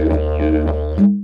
yürü yürü. yürü